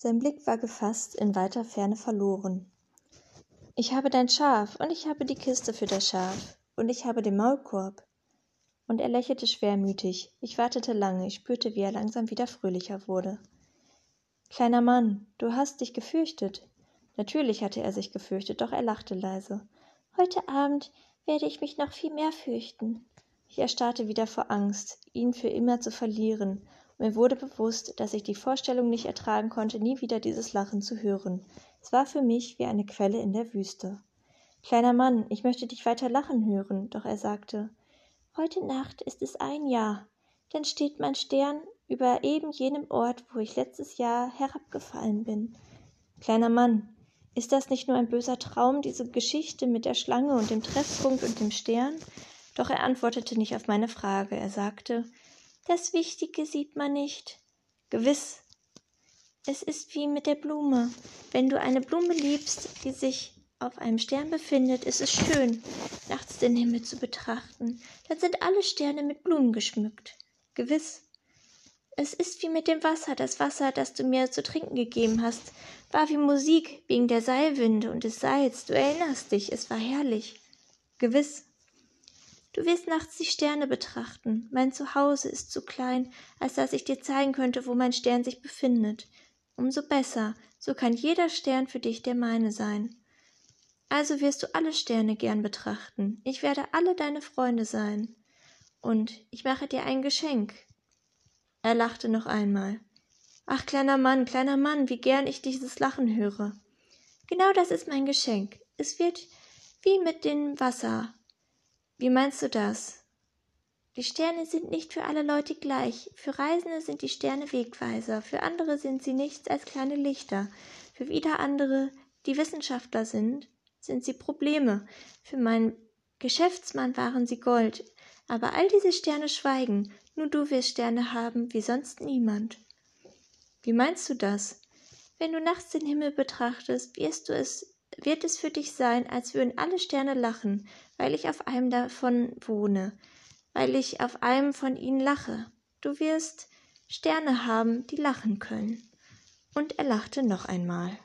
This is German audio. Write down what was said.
Sein Blick war gefasst in weiter Ferne verloren. Ich habe dein Schaf und ich habe die Kiste für das Schaf und ich habe den Maulkorb. Und er lächelte schwermütig. Ich wartete lange, ich spürte, wie er langsam wieder fröhlicher wurde. Kleiner Mann, du hast dich gefürchtet. Natürlich hatte er sich gefürchtet, doch er lachte leise. Heute Abend werde ich mich noch viel mehr fürchten. Ich erstarrte wieder vor Angst, ihn für immer zu verlieren, mir wurde bewusst, dass ich die Vorstellung nicht ertragen konnte, nie wieder dieses Lachen zu hören. Es war für mich wie eine Quelle in der Wüste. Kleiner Mann, ich möchte dich weiter lachen hören, doch er sagte Heute Nacht ist es ein Jahr, dann steht mein Stern über eben jenem Ort, wo ich letztes Jahr herabgefallen bin. Kleiner Mann, ist das nicht nur ein böser Traum, diese Geschichte mit der Schlange und dem Treffpunkt und dem Stern? Doch er antwortete nicht auf meine Frage. Er sagte, das Wichtige sieht man nicht. Gewiss. Es ist wie mit der Blume. Wenn du eine Blume liebst, die sich auf einem Stern befindet, ist es schön, nachts den Himmel zu betrachten. Dann sind alle Sterne mit Blumen geschmückt. Gewiss. Es ist wie mit dem Wasser. Das Wasser, das du mir zu trinken gegeben hast, war wie Musik wegen der Seilwinde und des Seils. Du erinnerst dich, es war herrlich. Gewiss. Du wirst nachts die Sterne betrachten. Mein Zuhause ist zu klein, als dass ich dir zeigen könnte, wo mein Stern sich befindet. Umso besser, so kann jeder Stern für dich der meine sein. Also wirst du alle Sterne gern betrachten. Ich werde alle deine Freunde sein. Und ich mache dir ein Geschenk. Er lachte noch einmal. Ach, kleiner Mann, kleiner Mann, wie gern ich dieses Lachen höre. Genau das ist mein Geschenk. Es wird wie mit dem Wasser. Wie meinst du das? Die Sterne sind nicht für alle Leute gleich. Für Reisende sind die Sterne Wegweiser, für andere sind sie nichts als kleine Lichter, für wieder andere, die Wissenschaftler sind, sind sie Probleme. Für meinen Geschäftsmann waren sie Gold. Aber all diese Sterne schweigen, nur du wirst Sterne haben wie sonst niemand. Wie meinst du das? Wenn du nachts den Himmel betrachtest, wirst du es, wird es für dich sein, als würden alle Sterne lachen, weil ich auf einem davon wohne, weil ich auf einem von ihnen lache. Du wirst Sterne haben, die lachen können. Und er lachte noch einmal.